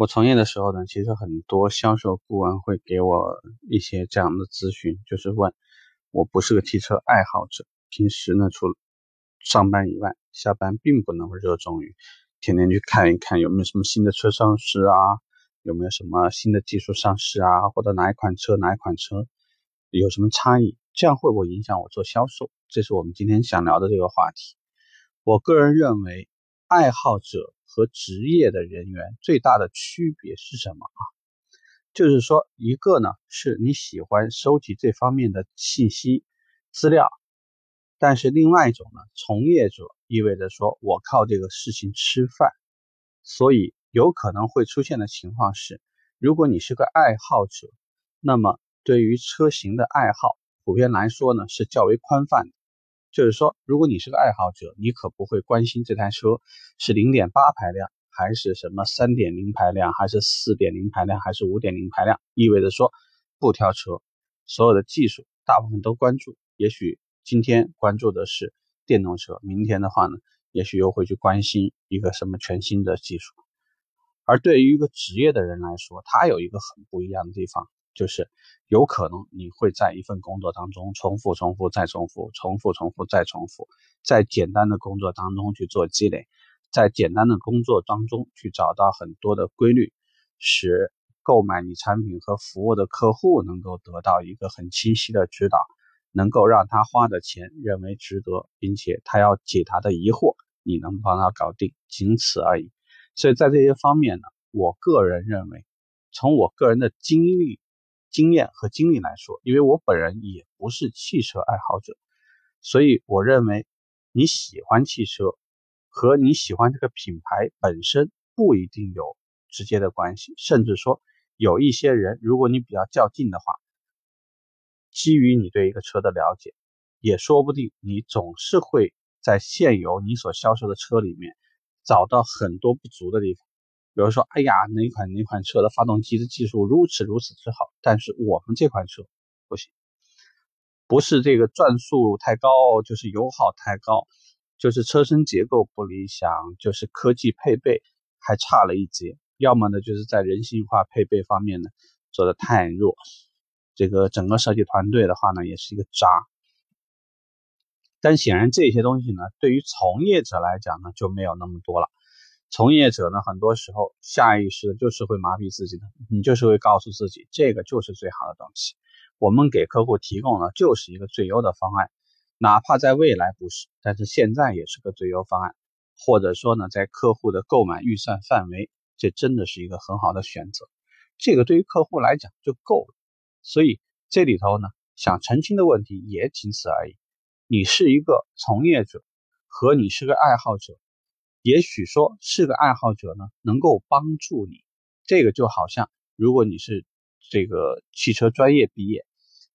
我从业的时候呢，其实很多销售顾问会给我一些这样的咨询，就是问我不是个汽车爱好者，平时呢除上班以外，下班并不那么热衷于天天去看一看有没有什么新的车上市啊，有没有什么新的技术上市啊，或者哪一款车哪一款车有什么差异，这样会不会影响我做销售？这是我们今天想聊的这个话题。我个人认为，爱好者。和职业的人员最大的区别是什么啊？就是说，一个呢是你喜欢收集这方面的信息资料，但是另外一种呢，从业者意味着说我靠这个事情吃饭，所以有可能会出现的情况是，如果你是个爱好者，那么对于车型的爱好，普遍来说呢是较为宽泛的。就是说，如果你是个爱好者，你可不会关心这台车是零点八排量，还是什么三点零排量，还是四点零排量，还是五点零排量。意味着说，不挑车，所有的技术大部分都关注。也许今天关注的是电动车，明天的话呢，也许又会去关心一个什么全新的技术。而对于一个职业的人来说，他有一个很不一样的地方。就是有可能你会在一份工作当中重复、重复再重复、重复、重复再重复，在简单的工作当中去做积累，在简单的工作当中去找到很多的规律，使购买你产品和服务的客户能够得到一个很清晰的指导，能够让他花的钱认为值得，并且他要解答的疑惑你能帮他搞定，仅此而已。所以在这些方面呢，我个人认为，从我个人的经历。经验和经历来说，因为我本人也不是汽车爱好者，所以我认为你喜欢汽车和你喜欢这个品牌本身不一定有直接的关系，甚至说有一些人，如果你比较较劲的话，基于你对一个车的了解，也说不定你总是会在现有你所销售的车里面找到很多不足的地方。比如说，哎呀，哪款哪款车的发动机的技术如此如此之好，但是我们这款车不行，不是这个转速太高，就是油耗太高，就是车身结构不理想，就是科技配备还差了一截，要么呢就是在人性化配备方面呢做的太弱，这个整个设计团队的话呢也是一个渣。但显然这些东西呢，对于从业者来讲呢就没有那么多了。从业者呢，很多时候下意识的就是会麻痹自己的，你就是会告诉自己，这个就是最好的东西，我们给客户提供的就是一个最优的方案，哪怕在未来不是，但是现在也是个最优方案，或者说呢，在客户的购买预算范围，这真的是一个很好的选择，这个对于客户来讲就够了。所以这里头呢，想澄清的问题也仅此而已，你是一个从业者，和你是个爱好者。也许说是个爱好者呢，能够帮助你。这个就好像，如果你是这个汽车专业毕业，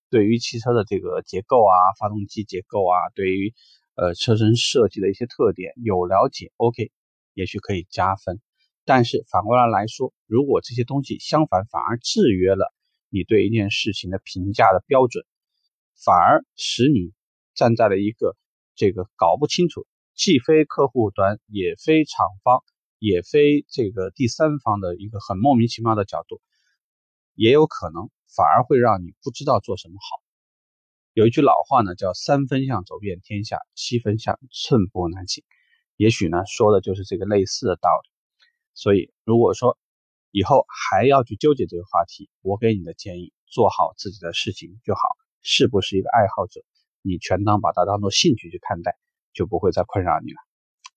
对于汽车的这个结构啊、发动机结构啊，对于呃车身设计的一些特点有了解，OK，也许可以加分。但是反过来来说，如果这些东西相反反而制约了你对一件事情的评价的标准，反而使你站在了一个这个搞不清楚。既非客户端，也非厂方，也非这个第三方的一个很莫名其妙的角度，也有可能反而会让你不知道做什么好。有一句老话呢，叫“三分像走遍天下，七分像寸步难行”，也许呢说的就是这个类似的道理。所以，如果说以后还要去纠结这个话题，我给你的建议，做好自己的事情就好。是不是一个爱好者，你全当把它当做兴趣去看待。就不会再困扰你了。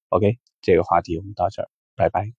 OK，这个话题我们到这儿，拜拜。